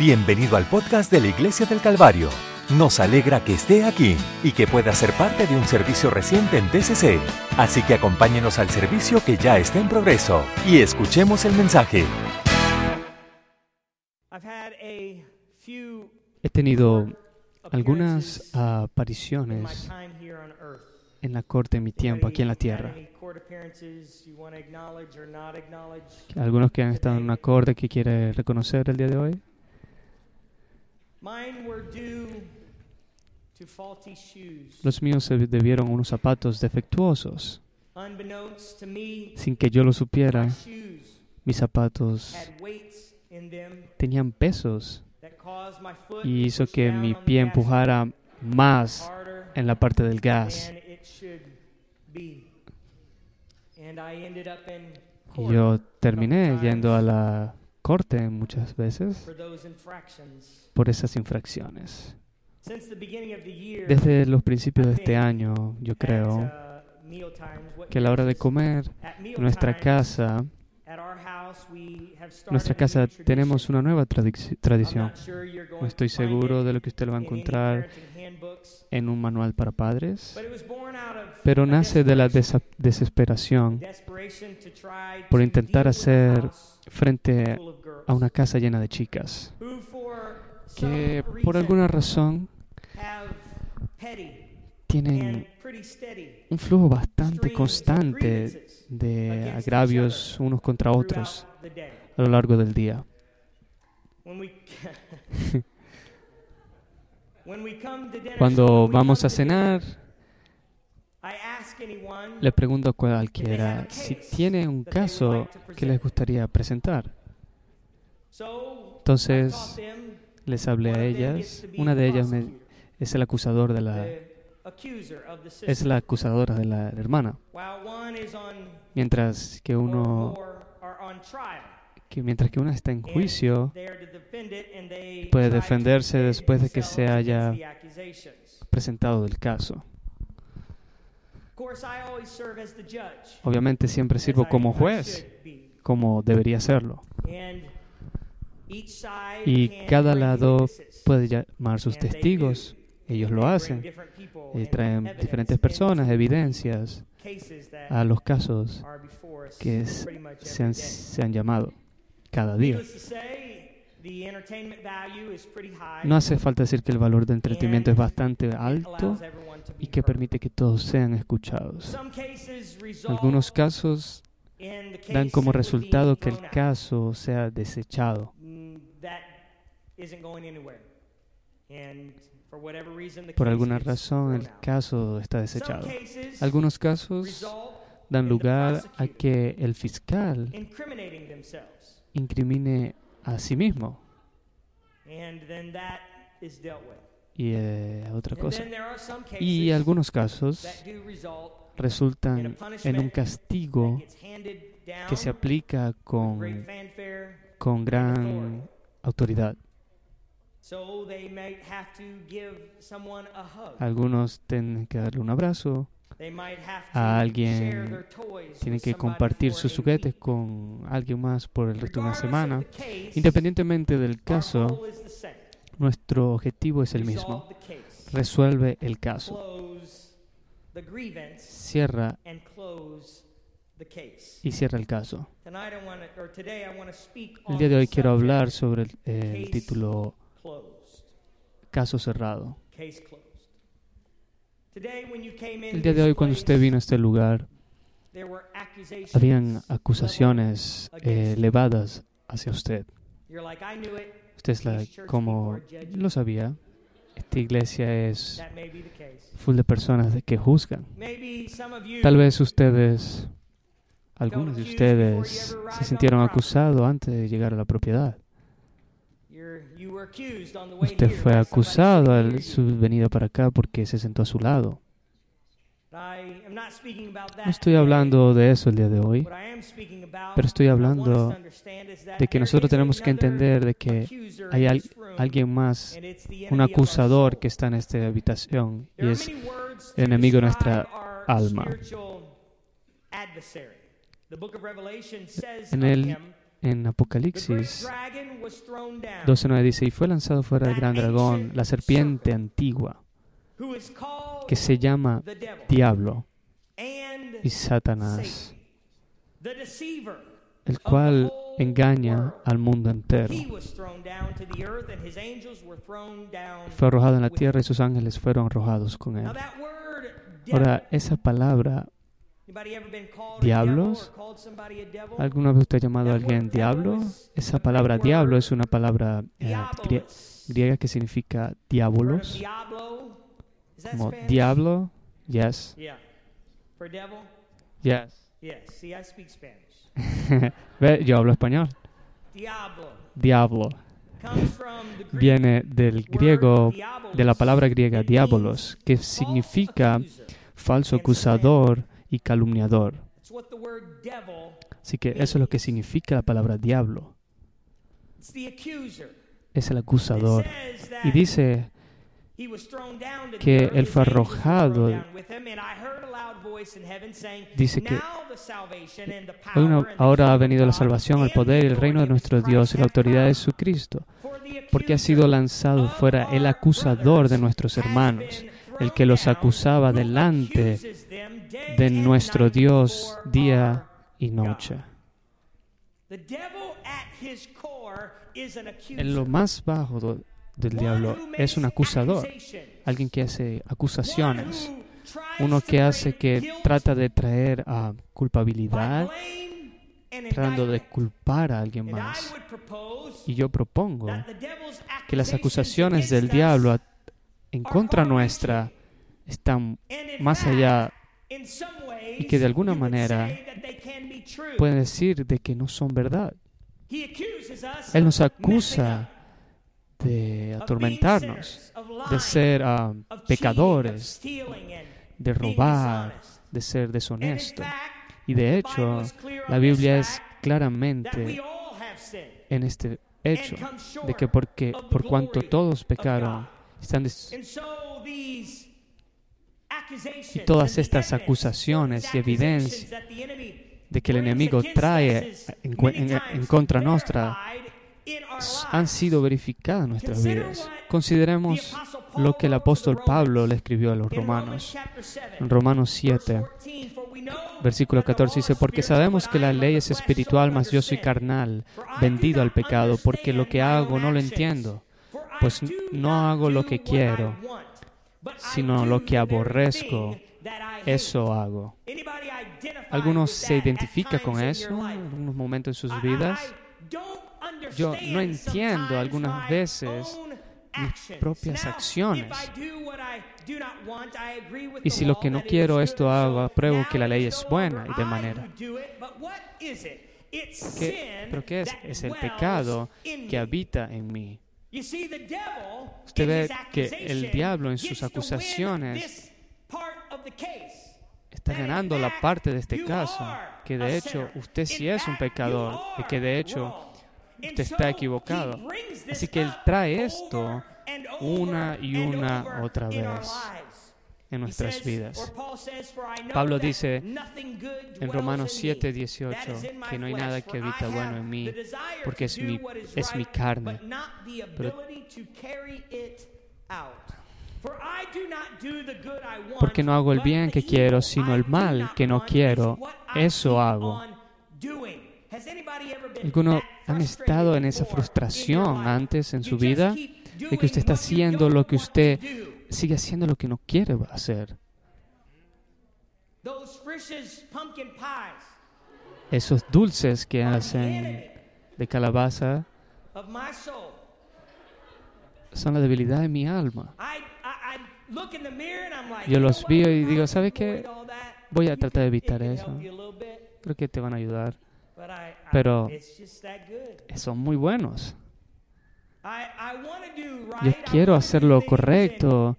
Bienvenido al podcast de la Iglesia del Calvario. Nos alegra que esté aquí y que pueda ser parte de un servicio reciente en DCC. Así que acompáñenos al servicio que ya está en progreso y escuchemos el mensaje. He tenido algunas apariciones en la corte en mi tiempo aquí en la tierra. Algunos que han estado en una corte que quiere reconocer el día de hoy. Los míos se debieron a unos zapatos defectuosos. Sin que yo lo supiera, mis zapatos tenían pesos y hizo que mi pie empujara más en la parte del gas. Y yo terminé yendo a la corte muchas veces por esas infracciones. Desde los principios de este año, yo creo que a la hora de comer, en nuestra casa, nuestra casa tenemos una nueva tradición. No estoy seguro de lo que usted lo va a encontrar en un manual para padres, pero nace de la desesperación por intentar hacer frente a una casa llena de chicas que por alguna razón tienen un flujo bastante constante de agravios unos contra otros a lo largo del día. Cuando vamos a cenar, le pregunto a cualquiera si tiene un caso que les gustaría presentar. Entonces les hablé a ellas. Una de ellas es el acusador de la es la acusadora de la hermana. Mientras que uno que mientras que una está en juicio puede defenderse después de que se haya presentado el caso. Obviamente siempre sirvo como juez, como debería serlo. Y cada lado puede llamar sus testigos. Ellos lo hacen. Y traen diferentes personas, evidencias a los casos que se han, se han llamado cada día. No hace falta decir que el valor de entretenimiento es bastante alto y que permite que todos sean escuchados. Algunos casos dan como resultado que el caso sea desechado. Por alguna razón el caso está desechado. Algunos casos dan lugar a que el fiscal incrimine a sí mismo. Y eh, otra cosa. Y algunos casos resultan en un castigo que se aplica con, con gran autoridad. Algunos tienen que darle un abrazo. A alguien tiene que compartir sus juguetes con alguien más por el resto de una semana. Independientemente del caso, nuestro objetivo es el mismo. Resuelve el caso. Cierra y cierra el caso. El día de hoy quiero hablar sobre el título Caso cerrado. El día de hoy cuando usted vino a este lugar, habían acusaciones eh, elevadas hacia usted. Usted es la, como lo sabía, esta iglesia es full de personas que juzgan. Tal vez ustedes, algunos de ustedes, se sintieron acusados antes de llegar a la propiedad. Usted fue acusado al su venida para acá porque se sentó a su lado. No estoy hablando de eso el día de hoy, pero estoy hablando de que nosotros tenemos que entender de que hay alguien más, un acusador que está en esta habitación y es el enemigo de nuestra alma. En el en Apocalipsis 12.9 dice, y fue lanzado fuera el gran dragón, la serpiente antigua, que se llama Diablo y Satanás, el cual engaña al mundo entero. Fue arrojado en la tierra y sus ángeles fueron arrojados con él. Ahora, esa palabra, diablos, ¿alguna vez usted ha llamado a alguien diablo? Esa palabra diablo es una palabra eh, griega que significa diabolos. Como diablo, yes. Yes. Yo hablo español. Diablo. Viene del griego, de la palabra griega diabolos, que significa falso acusador y calumniador. Así que eso es lo que significa la palabra diablo. Es el acusador. Y dice que él fue arrojado. Dice que ahora ha venido la salvación, el poder y el reino de nuestro Dios y la autoridad de su Cristo, porque ha sido lanzado fuera el acusador de nuestros hermanos, el que los acusaba delante de nuestro Dios día y noche. En lo más bajo del diablo es un acusador, alguien que hace acusaciones, uno que hace que trata de traer a culpabilidad, tratando de culpar a alguien más. Y yo propongo que las acusaciones del diablo en contra nuestra están más allá y que de alguna manera pueden decir de que no son verdad. Él nos acusa de atormentarnos, de ser pecadores, de robar, de ser deshonesto. Y de hecho, la Biblia es claramente en este hecho de que porque por cuanto todos pecaron, están y todas estas acusaciones y evidencias de que el enemigo trae en, contra nuestra han sido verificadas en nuestras vidas. Consideremos lo que el apóstol Pablo le escribió a los romanos. En Romanos 7, versículo 14 dice, porque sabemos que la ley es espiritual, mas yo soy carnal, vendido al pecado, porque lo que hago no lo entiendo, pues no hago lo que quiero, sino lo que aborrezco, eso hago. ¿Algunos se identifican con eso en algunos momentos en sus vidas? Yo no entiendo algunas veces mis propias acciones. Y si lo que no quiero esto hago, apruebo que la ley es buena y de manera. ¿Pero qué es? Es el pecado que habita en mí. Usted ve que el diablo en sus acusaciones está ganando la parte de este caso, que de hecho usted sí es un pecador y que de hecho usted está equivocado. Así que Él trae esto una y una otra vez en nuestras vidas. Pablo dice en Romanos 7, 18 que no hay nada que habita bueno en mí, porque es mi, es mi carne. porque no hago el bien que quiero, sino el mal que no quiero, eso hago. ¿Alguno han estado en esa frustración antes en su vida de que usted está haciendo lo que usted sigue haciendo lo que no quiere hacer. Esos dulces que hacen de calabaza son la debilidad de mi alma. Yo los veo y digo, ¿sabe qué? Voy a tratar de evitar eso. Creo que te van a ayudar. Pero son muy buenos. Yo quiero hacer lo correcto.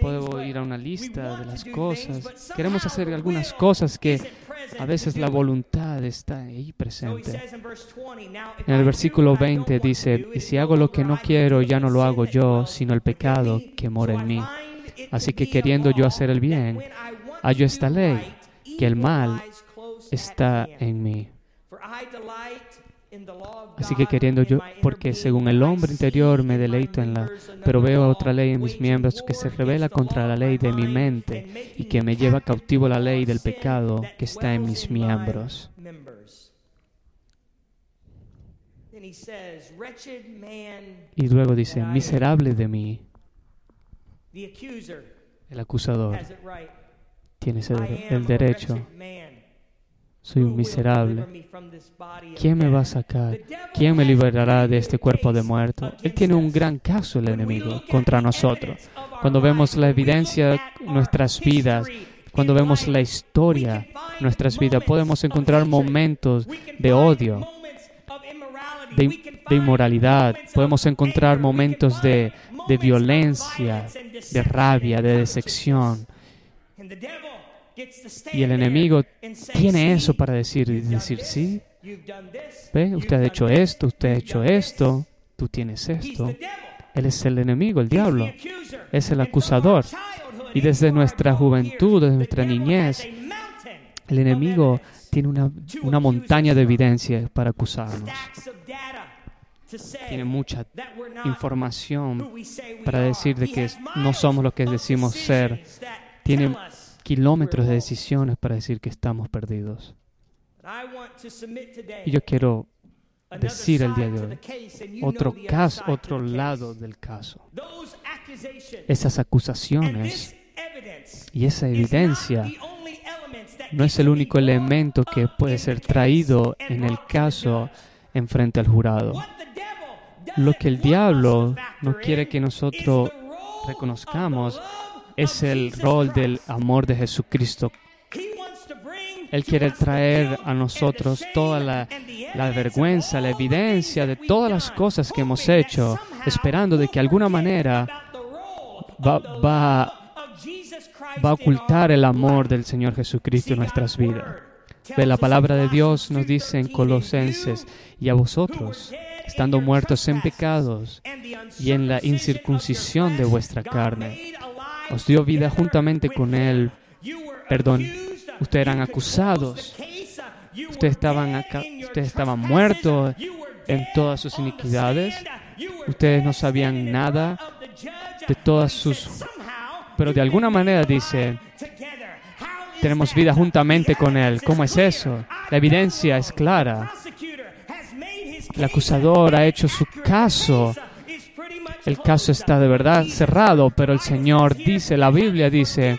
puedo ir a una lista de las cosas. Queremos hacer algunas cosas que a veces la voluntad está ahí presente. En el versículo 20 dice, y si hago lo que no quiero, ya no lo hago yo, sino el pecado que mora en mí. Así que queriendo yo hacer el bien, hallo esta ley, que el mal está en mí. Así que queriendo yo, porque según el hombre interior me deleito en la, pero veo otra ley en mis miembros que se revela contra la ley de mi mente y que me lleva cautivo la ley del pecado que está en mis miembros. Y luego dice, miserable de mí, el acusador tiene el derecho soy un miserable. ¿Quién me va a sacar? ¿Quién me liberará de este cuerpo de muerto? Él tiene un gran caso, el enemigo, contra nosotros. Cuando vemos la evidencia de nuestras vidas, cuando vemos la historia de nuestras vidas, podemos encontrar momentos de odio, de, inmoralidad, podemos encontrar momentos de, de violencia, de rabia, de decepción. Y el enemigo tiene eso para decir, decir, sí, ve, usted ha hecho esto, usted ha hecho esto, tú tienes esto. Él es el enemigo, el diablo, es el acusador. Y desde nuestra juventud, desde nuestra niñez, el enemigo tiene una, una montaña de evidencia para acusarnos. Tiene mucha información para decir de que no somos lo que decimos ser. Tiene kilómetros de decisiones para decir que estamos perdidos. Y yo quiero decir el día de hoy otro caso, otro lado del caso. Esas acusaciones y esa evidencia no es el único elemento que puede ser traído en el caso en frente al jurado. Lo que el diablo no quiere que nosotros reconozcamos es el rol del amor de Jesucristo. Él quiere traer a nosotros toda la, vergüenza, la evidencia de todas las cosas que hemos hecho, esperando de que alguna manera va, a ocultar el amor del Señor Jesucristo en nuestras vidas. La palabra de Dios nos dice en Colosenses, y a vosotros, estando muertos en pecados y en la incircuncisión de vuestra carne, os dio vida juntamente con Él. Perdón, ustedes eran acusados. Ustedes estaban, acá, ustedes estaban muertos en todas sus iniquidades. Ustedes no sabían nada de todas sus... Pero de alguna manera dice, tenemos vida juntamente con Él. ¿Cómo es eso? La evidencia es clara. El acusador ha hecho su caso el caso está de verdad cerrado, pero el Señor dice, la Biblia dice,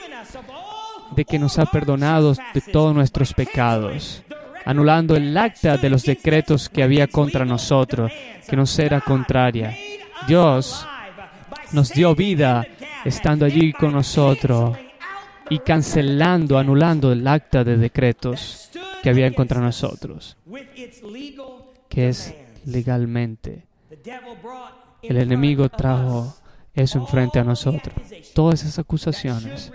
de que nos ha perdonado de todos nuestros pecados, anulando el acta de los decretos que había contra nosotros, que nos era contraria. Dios nos dio vida estando allí con nosotros y cancelando, anulando el acta de decretos que había contra nosotros, que es legalmente el enemigo trajo eso enfrente a nosotros. Todas esas acusaciones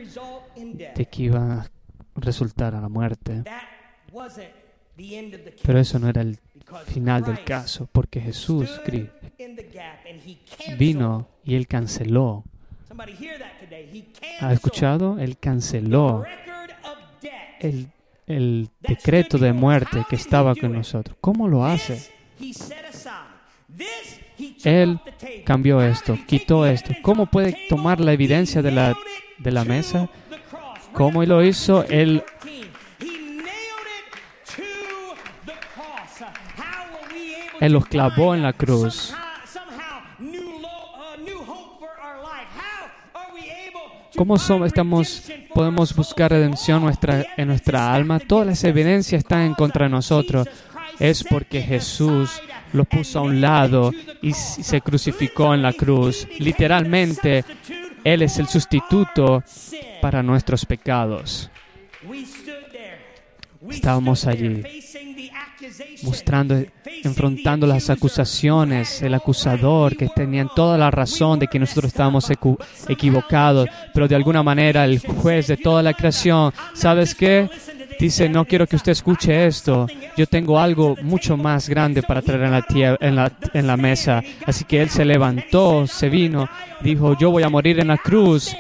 de que iban a resultar a la muerte. Pero eso no era el final del caso, porque Jesús vino y él canceló. ¿Ha escuchado? Él canceló el, el decreto de muerte que estaba con nosotros. ¿Cómo lo hace? Él cambió esto, quitó esto. ¿Cómo puede tomar la evidencia de la, de la mesa? ¿Cómo lo hizo? Él Él los clavó en la cruz. ¿Cómo somos, estamos, podemos buscar redención nuestra, en nuestra alma? Todas las evidencias están en contra de nosotros. Es porque Jesús lo puso a un lado y se crucificó en la cruz. Literalmente, Él es el sustituto para nuestros pecados. Estábamos allí mostrando, enfrentando las acusaciones, el acusador, que tenían toda la razón de que nosotros estábamos equivocados, pero de alguna manera el juez de toda la creación, ¿sabes qué? Dice, no quiero que usted escuche esto. Yo tengo algo mucho más grande para traer en la, la, en la mesa. Así que él se levantó, se vino, dijo, yo voy a morir en la cruz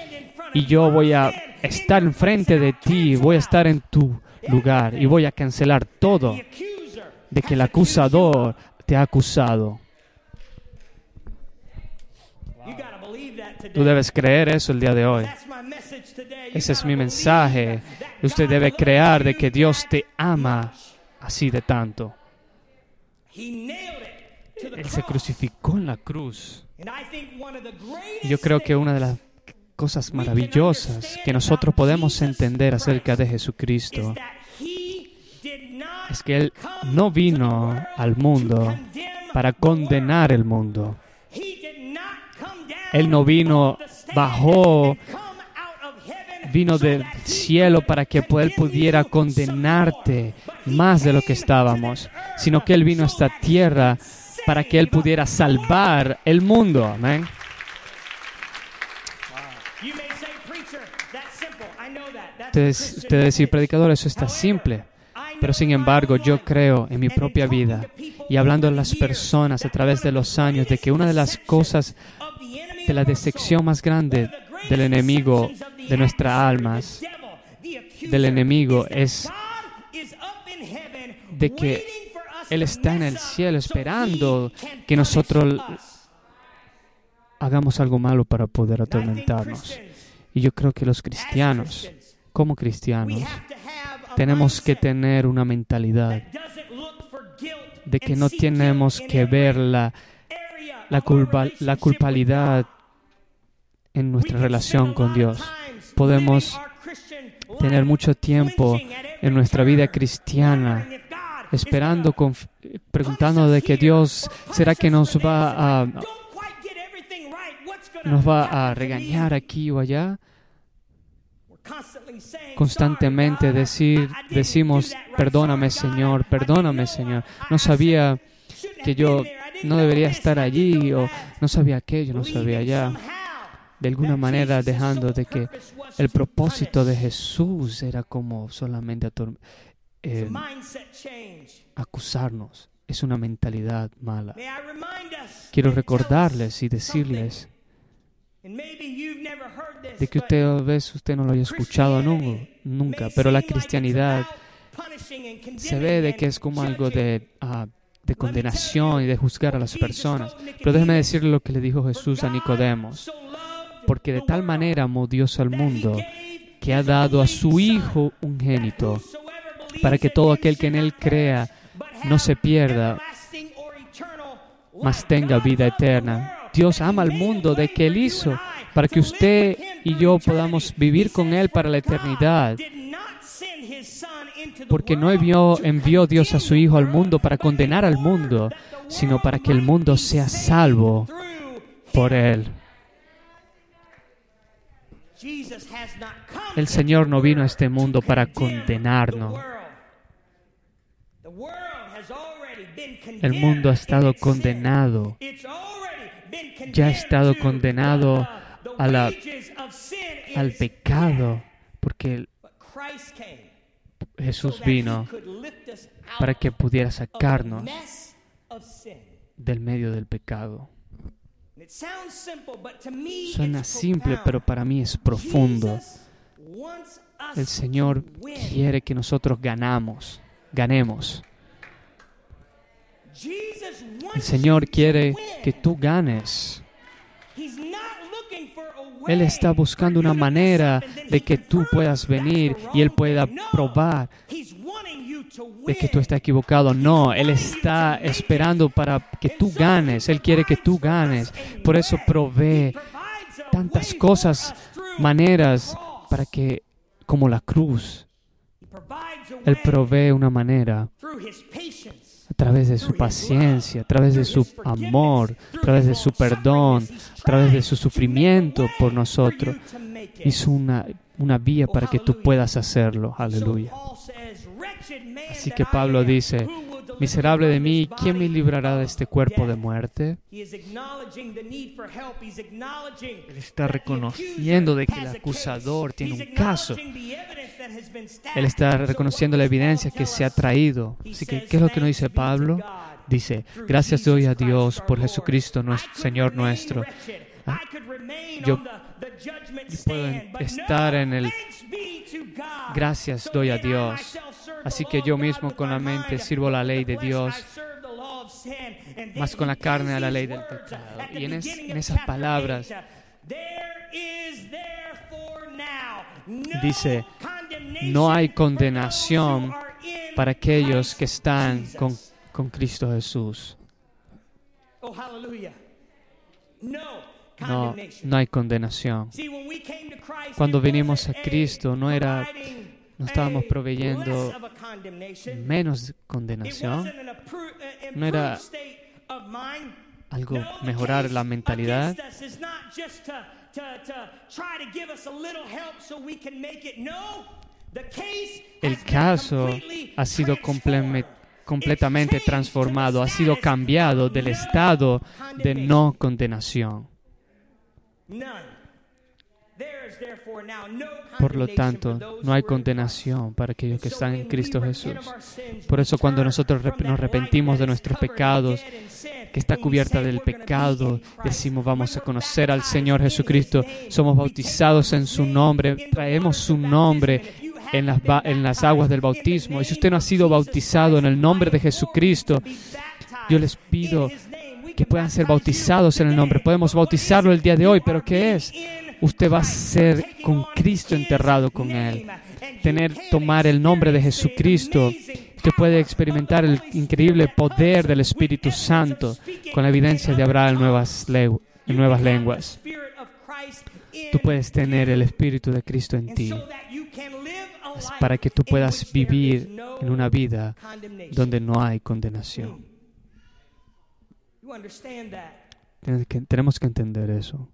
y yo voy a estar enfrente de ti, voy a estar en tu lugar y voy a cancelar todo. de que el acusador te ha acusado. Tú debes creer eso el día de hoy. Ese es mi mensaje. Usted debe creer de que Dios te ama así de tanto. Él se crucificó en la cruz. Yo creo que una de las cosas maravillosas que nosotros podemos entender acerca de Jesucristo es que Él no vino al mundo para condenar el mundo. Él no vino, bajó, vino del cielo para que Él pudiera condenarte más de lo que estábamos, sino que Él vino a esta tierra para que Él pudiera salvar el mundo. Amén. Ustedes, ustedes decir, predicador, eso está simple. Pero sin embargo, yo creo en mi propia vida y hablando a las personas a través de los años de que una de las cosas de la decepción más grande del enemigo de nuestras almas, del enemigo, es de que Él está en el cielo esperando que nosotros hagamos algo malo para poder atormentarnos. Y yo creo que los cristianos, como cristianos, tenemos que tener una mentalidad de que no tenemos que ver la, la, culpa, la culpabilidad en nuestra relación con Dios. Podemos tener mucho tiempo en nuestra vida cristiana esperando, preguntando de que Dios, ¿será que nos va a, nos va a regañar aquí o allá? Constantemente decir, decimos, perdóname Señor, perdóname Señor. No sabía que yo no debería estar allí o no sabía aquello, no sabía allá. De alguna manera dejando de que el propósito de Jesús era como solamente eh, acusarnos. Es una mentalidad mala. Quiero recordarles y decirles de que usted a veces usted no lo haya escuchado nunca, pero la cristianidad se ve de que es como algo de, ah, de condenación y de juzgar a las personas. Pero déjeme decirle lo que le dijo Jesús a Nicodemos. Porque de tal manera amó Dios al mundo que ha dado a su Hijo ungénito para que todo aquel que en Él crea no se pierda, mas tenga vida eterna. Dios ama al mundo de que Él hizo para que usted y yo podamos vivir con Él para la eternidad. Porque no envió, envió Dios a su Hijo al mundo para condenar al mundo, sino para que el mundo sea salvo por Él. El Señor no vino a este mundo para condenarnos. El mundo ha estado condenado. Ya ha estado condenado a la, al pecado, porque Jesús vino para que pudiera sacarnos del medio del pecado. Suena simple, pero para mí es profundo. El Señor quiere que nosotros ganamos, ganemos. El Señor quiere que tú ganes. Él está buscando una manera de que tú puedas venir y Él pueda probar de que tú estás equivocado. No, Él está esperando para que tú ganes. Él quiere que tú ganes. Por eso provee tantas cosas, maneras para que, como la cruz, Él provee una manera a través de su paciencia, a través de su amor, a través de su perdón, a través de su sufrimiento por nosotros. Hizo una, una vía para que tú puedas hacerlo. Aleluya. Así que Pablo dice, miserable de mí, ¿quién me librará de este cuerpo de muerte? Él está reconociendo de que el acusador tiene un caso. Él está reconociendo la evidencia que se ha traído. Así que, ¿qué es lo que nos dice Pablo? Dice, gracias doy a Dios por Jesucristo, nuestro, Señor nuestro. Ah, yo puedo estar en el... Gracias doy a Dios Así que yo mismo con la mente sirvo la ley de Dios, más con la carne a la ley del pecado. Y en, esas palabras dice, no hay condenación para aquellos que están con, con Cristo Jesús. No, no hay condenación. Cuando vinimos a Cristo no era no estábamos proveyendo menos condenación. No era algo mejorar la mentalidad. El caso ha sido completamente transformado, ha sido cambiado del estado de no condenación. Por lo tanto, no hay condenación para aquellos que están en Cristo Jesús. Por eso cuando nosotros nos arrepentimos de nuestros pecados, que está cubierta del pecado, decimos vamos a conocer al Señor Jesucristo, somos bautizados en su nombre, traemos su nombre en las, en las aguas del bautismo. Y si usted no ha sido bautizado en el nombre de Jesucristo, yo les pido que puedan ser bautizados en el nombre. Podemos bautizarlo el día de hoy, pero ¿qué es? usted va a ser con Cristo enterrado con Él. Tener, tomar el nombre de Jesucristo, usted puede experimentar el increíble poder del Espíritu Santo con la evidencia de hablar en nuevas, en nuevas lenguas. Tú puedes tener el Espíritu de Cristo en ti para que tú puedas vivir en una vida donde no hay condenación. Tenemos que entender eso.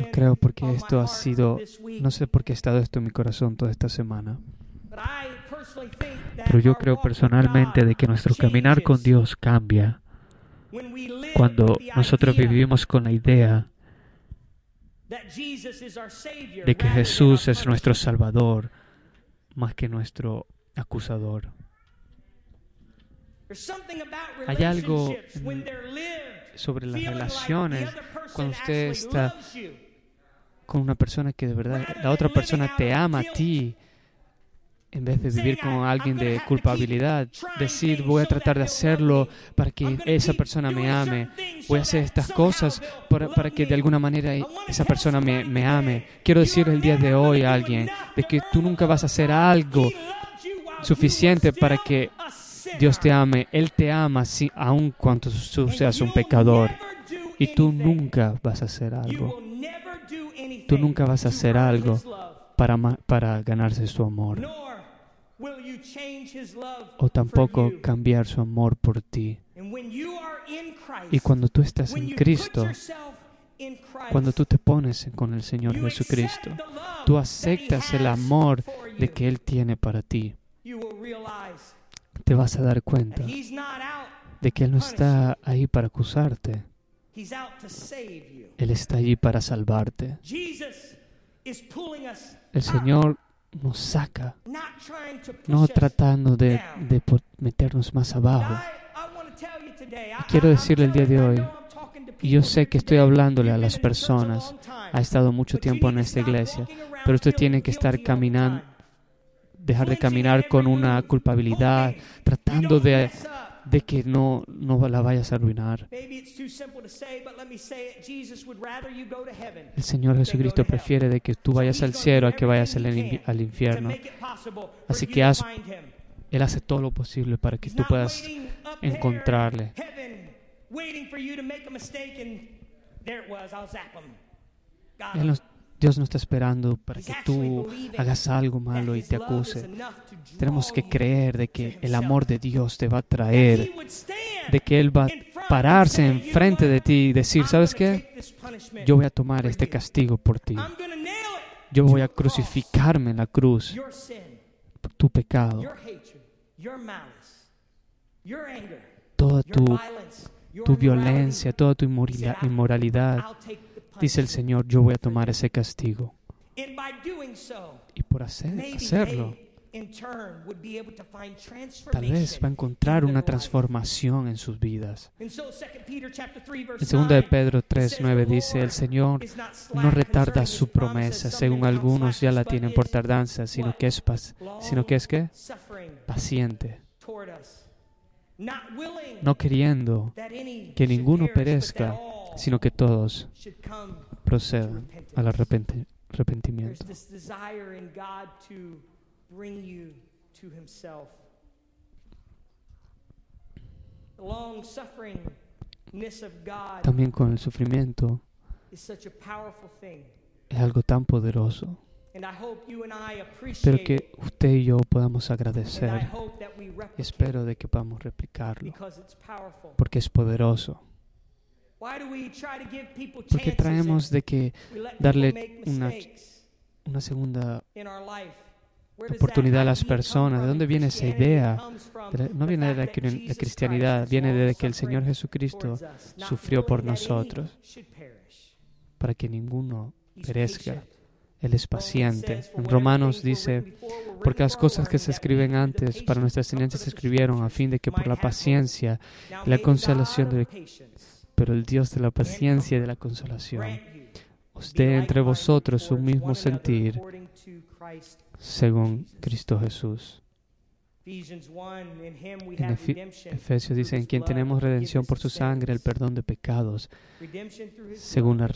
No creo porque esto ha sido, no sé por qué ha estado esto en mi corazón toda esta semana. Pero yo creo personalmente de que nuestro caminar con Dios cambia cuando nosotros vivimos con la idea de que Jesús es nuestro Salvador más que nuestro acusador. Hay algo sobre las relaciones cuando usted está con una persona que de verdad, la otra persona te ama a ti, en vez de vivir con alguien de culpabilidad, decir voy a tratar de hacerlo para que esa persona me ame, voy a hacer estas cosas para, para que de alguna manera esa persona me, me ame. Quiero decir el día de hoy a alguien de que tú nunca vas a hacer algo suficiente para que Dios te ame, Él te ama si, aun cuando tú seas un pecador. Y tú nunca vas a hacer algo. Tú nunca vas a hacer algo para, para ganarse su amor. O tampoco cambiar su amor por ti. Y cuando tú estás en Cristo, cuando tú te pones con el Señor Jesucristo, tú aceptas el amor de que Él tiene para ti te vas a dar cuenta de que Él no está ahí para acusarte. Él está allí para salvarte. El Señor nos saca, no tratando de, meternos más abajo. quiero decirle el día de hoy, y yo sé que estoy hablándole a las personas, ha estado mucho tiempo en esta iglesia, pero usted tiene que estar caminando, dejar de caminar con una culpabilidad, tratando de, de que no, no la vayas a arruinar. El Señor Jesucristo prefiere de que tú vayas al cielo a que vayas al, infierno. Así que haz, Él hace todo lo posible para que tú puedas encontrarle. Él nos, Dios no está esperando para que tú hagas algo malo y te acuse. Tenemos que creer de que el amor de Dios te va a traer, de que Él va a pararse enfrente de ti y decir, ¿sabes qué? Yo voy a tomar este castigo por ti. Yo voy a crucificarme en la cruz por tu pecado, toda tu, tu violencia, toda tu inmoralidad dice el Señor, yo voy a tomar ese castigo. Y por hacer, hacerlo, tal vez va a encontrar una transformación en sus vidas. En 2 de Pedro 3:9 dice, el Señor no retarda su promesa, según algunos ya la tienen por tardanza, sino que es, sino que es ¿qué? paciente, no queriendo que ninguno perezca, sino que todos procedan al arrepentimiento. También con el sufrimiento es algo tan poderoso. Pero que usted y yo podamos agradecer. Espero de que podamos replicarlo. Porque es poderoso. Porque traemos de que darle una, una segunda oportunidad a las personas. ¿De dónde viene esa idea? No viene de la cristianidad, viene de que el Señor Jesucristo sufrió por nosotros para que ninguno perezca. Él es paciente. En Romanos dice, porque las cosas que se escriben antes para nuestras descendencia se escribieron a fin de que por la paciencia y la consolación de pero el Dios de la paciencia y de la consolación os dé entre vosotros un mismo sentir según Cristo Jesús. En Efesios dice, en quien tenemos redención por su sangre, el perdón de pecados, según,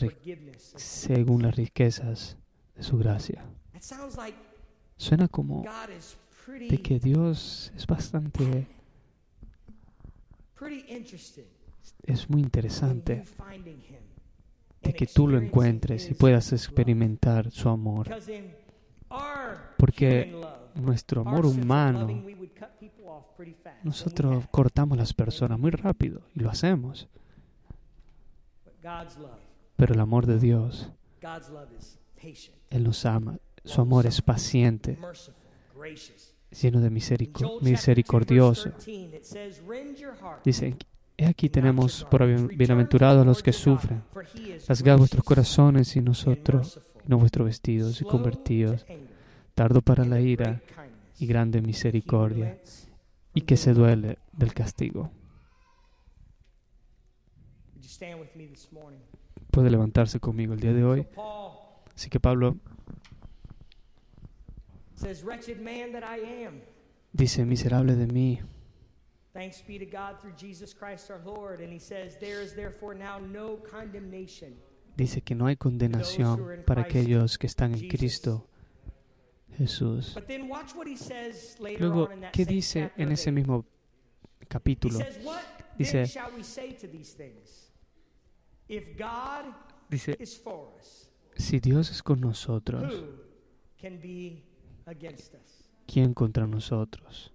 según las riquezas de su gracia. Suena como de que Dios es bastante es muy interesante de que tú lo encuentres y puedas experimentar su amor. Porque nuestro amor humano, nosotros cortamos las personas muy rápido y lo hacemos. Pero el amor de Dios, Él nos ama. Su amor es paciente, lleno de misericordia, misericordioso. Dice, He aquí tenemos por bienaventurados los que sufren. Rasgad vuestros corazones y nosotros, no vuestros vestidos, y convertidos. Tardo para la ira y grande misericordia, y que se duele del castigo. Puede levantarse conmigo el día de hoy. Así que Pablo dice, miserable de mí. Thanks be to God through Jesus Christ our Lord. And he says, There is therefore now no condemnation. Dice que no hay condenación para aquellos que están en Cristo Jesús. Luego, ¿qué dice en ese mismo capítulo? Dice, dice, si Dios es con nosotros, ¿quién contra nosotros?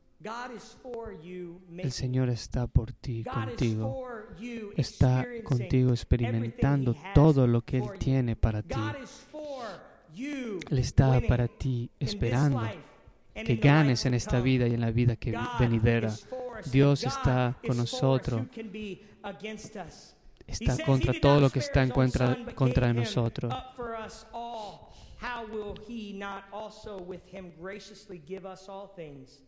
El Señor está por ti, contigo. Está contigo experimentando todo lo que Él tiene para ti. Él está para ti esperando que ganes en esta vida y en la vida que venidera. Dios está con nosotros. Está contra todo lo que está en contra, contra de nosotros. How will he not also with him graciously give us all things?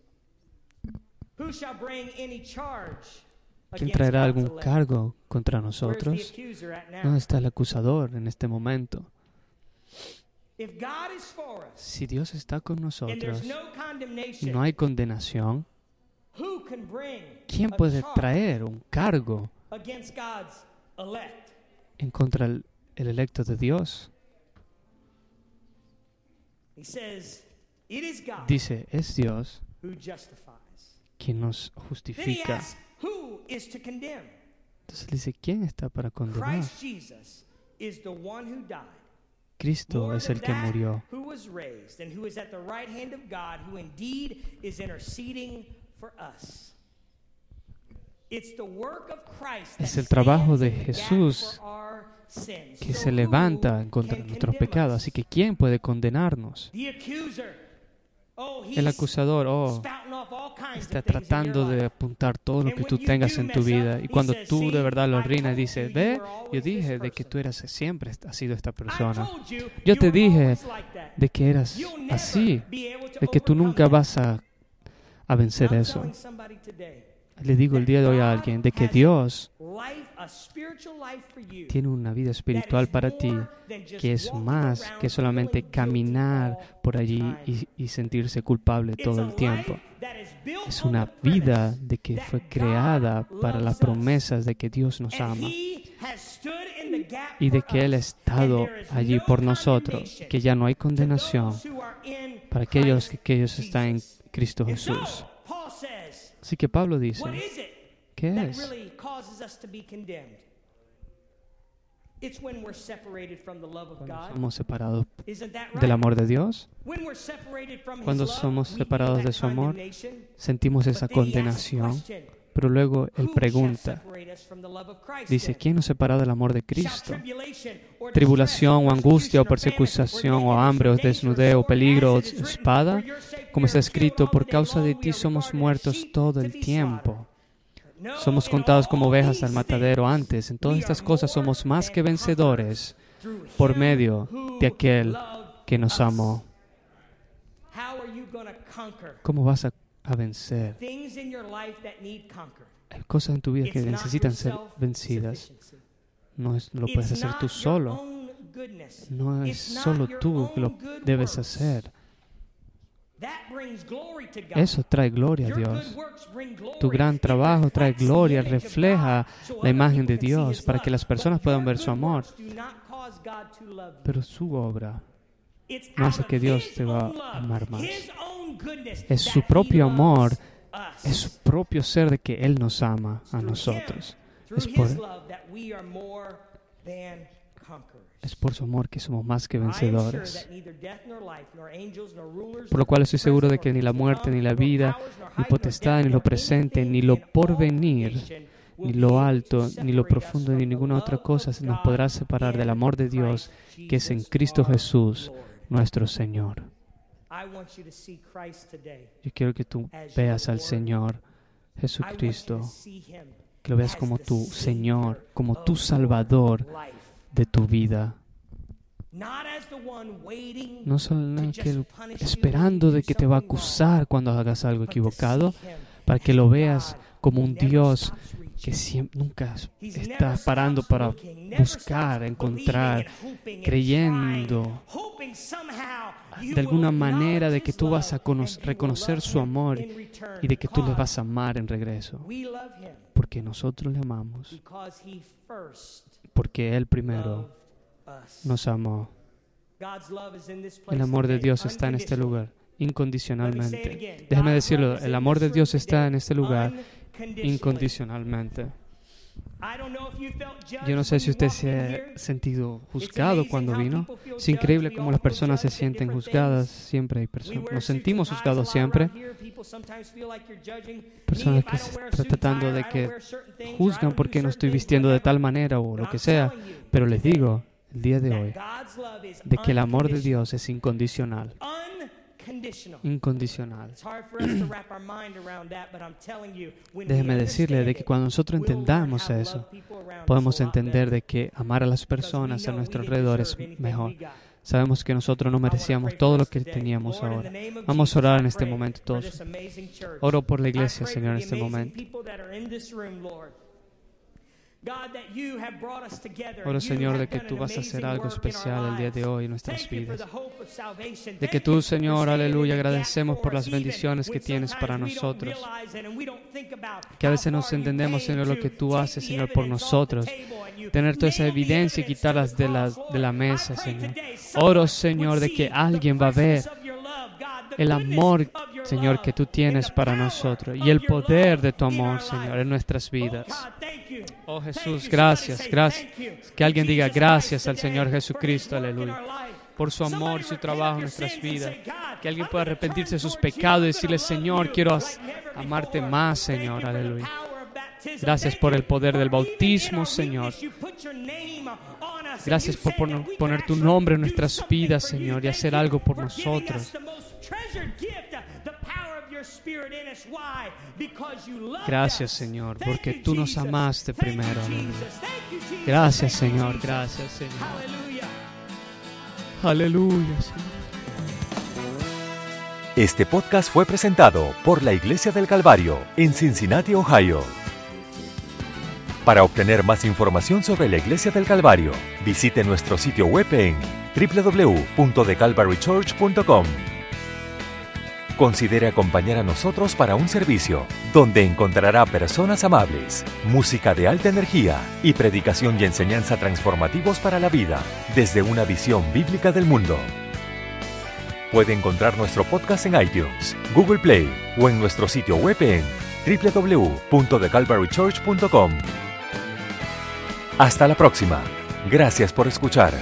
¿Quién traerá algún cargo contra nosotros? ¿Dónde está el acusador en este momento? Si Dios está con nosotros y no hay condenación, ¿quién puede traer un cargo en contra del electo de Dios? Dice, es Dios quien nos justifica. Entonces dice, ¿quién está para condenar? Cristo es el que murió. Es el trabajo de Jesús que se levanta en contra de nuestros pecados. Así que ¿quién puede condenarnos? El acusador, oh, está tratando de apuntar todo lo que tú tengas en tu vida. Y cuando tú de verdad lo rinas, dices, ve, yo dije de que tú eras siempre has sido esta persona. Yo te dije de que eras así, de que tú nunca vas a, a vencer eso. Le digo el día de hoy a alguien de que Dios tiene una vida espiritual para ti que es más que solamente caminar por allí y, sentirse culpable todo el tiempo. Es una vida de que fue creada para las promesas de que Dios nos ama y de que Él ha estado allí por nosotros, que ya no hay condenación para aquellos que ellos están en Cristo Jesús. Así que Pablo dice, ¿qué es? Cuando somos separados del amor de Dios, cuando somos separados de su amor, sentimos esa condenación. Pero luego él pregunta, dice, ¿quién nos separa del amor de Cristo? Tribulación o angustia o persecución o hambre o desnudez o peligro o espada, como está escrito, por causa de ti somos muertos todo el tiempo. Somos contados como ovejas al matadero antes. En todas estas cosas somos más que vencedores por medio de aquel que nos amó. ¿Cómo vas a vencer. Hay cosas en tu vida que necesitan ser vencidas. No, es, lo puedes hacer tú solo. No es solo tú que lo debes hacer. Eso trae gloria a Dios. Tu gran trabajo trae gloria, refleja la imagen de Dios para que las personas puedan ver su amor. Pero su obra no hace que Dios te va a amar más. es su propio amor, es su propio ser de que Él nos ama a nosotros. Es por, es por su amor que somos más que vencedores. Por lo cual estoy seguro de que ni la muerte, ni la vida, ni potestad, ni lo presente, ni lo porvenir, ni lo alto, ni lo profundo, ni ninguna otra cosa se nos podrá separar del amor de Dios que es en Cristo Jesús, nuestro Señor. Yo quiero que tú veas al Señor Jesucristo, que lo veas como tu Señor, como tu Salvador de tu vida. No solo esperando de que te va a acusar cuando hagas algo equivocado, para que lo veas como un Dios que siempre, nunca está parando para buscar, encontrar, creyendo de alguna manera de que tú vas a reconocer su amor y de que tú le vas a amar en regreso. Porque nosotros le amamos. Porque Él primero nos amó. El amor de Dios está en este lugar incondicionalmente. Déjeme decirlo, el amor de Dios está en este lugar incondicionalmente. Yo no sé si usted se ha sentido juzgado cuando vino. Es increíble cómo las personas se sienten juzgadas. Siempre hay personas. Nos sentimos juzgados siempre. Personas que están tratando de que juzgan porque no estoy vistiendo de tal manera o lo que sea. Pero les digo el día de hoy de que el amor de Dios es incondicional incondicional. Déjeme decirle de que cuando nosotros entendamos eso, podemos entender de que amar a las personas a nuestro alrededor es mejor. Sabemos que nosotros no merecíamos todo lo que teníamos ahora. Vamos a orar en este momento todos. Oro por la iglesia, Señor, en este momento. Oro, Señor, de que tú vas a hacer algo especial el día de hoy en nuestras vidas. De que tú, Señor, aleluya, agradecemos por las bendiciones que tienes para nosotros. Que a veces nos entendemos, Señor, lo que tú haces, Señor, por nosotros. Tener toda esa evidencia y quitarlas de la, de la mesa, Señor. Oro, Señor, de que alguien va a ver el amor, Señor, que tú tienes para nosotros y el poder de tu amor, Señor, en nuestras vidas. Oh Jesús, gracias, gracias. Que alguien diga gracias al Señor Jesucristo, aleluya, por su amor su trabajo en nuestras vidas. Que alguien pueda arrepentirse de sus pecados y decirle, Señor, quiero amarte más, Señor, aleluya. Gracias por el poder del bautismo, Señor. Gracias por poner tu nombre en nuestras vidas, Señor, y hacer algo por nosotros. Gracias, Señor, porque tú nos amaste primero. Gracias, Señor. Gracias, Señor. Aleluya, Señor. Este podcast fue presentado por la Iglesia del Calvario en Cincinnati, Ohio. Para obtener más información sobre la Iglesia del Calvario, visite nuestro sitio web en www.thecalvarychurch.com. Considere acompañar a nosotros para un servicio donde encontrará personas amables, música de alta energía y predicación y enseñanza transformativos para la vida desde una visión bíblica del mundo. Puede encontrar nuestro podcast en iTunes, Google Play o en nuestro sitio web en www.thecalvarychurch.com. Hasta la próxima. Gracias por escuchar.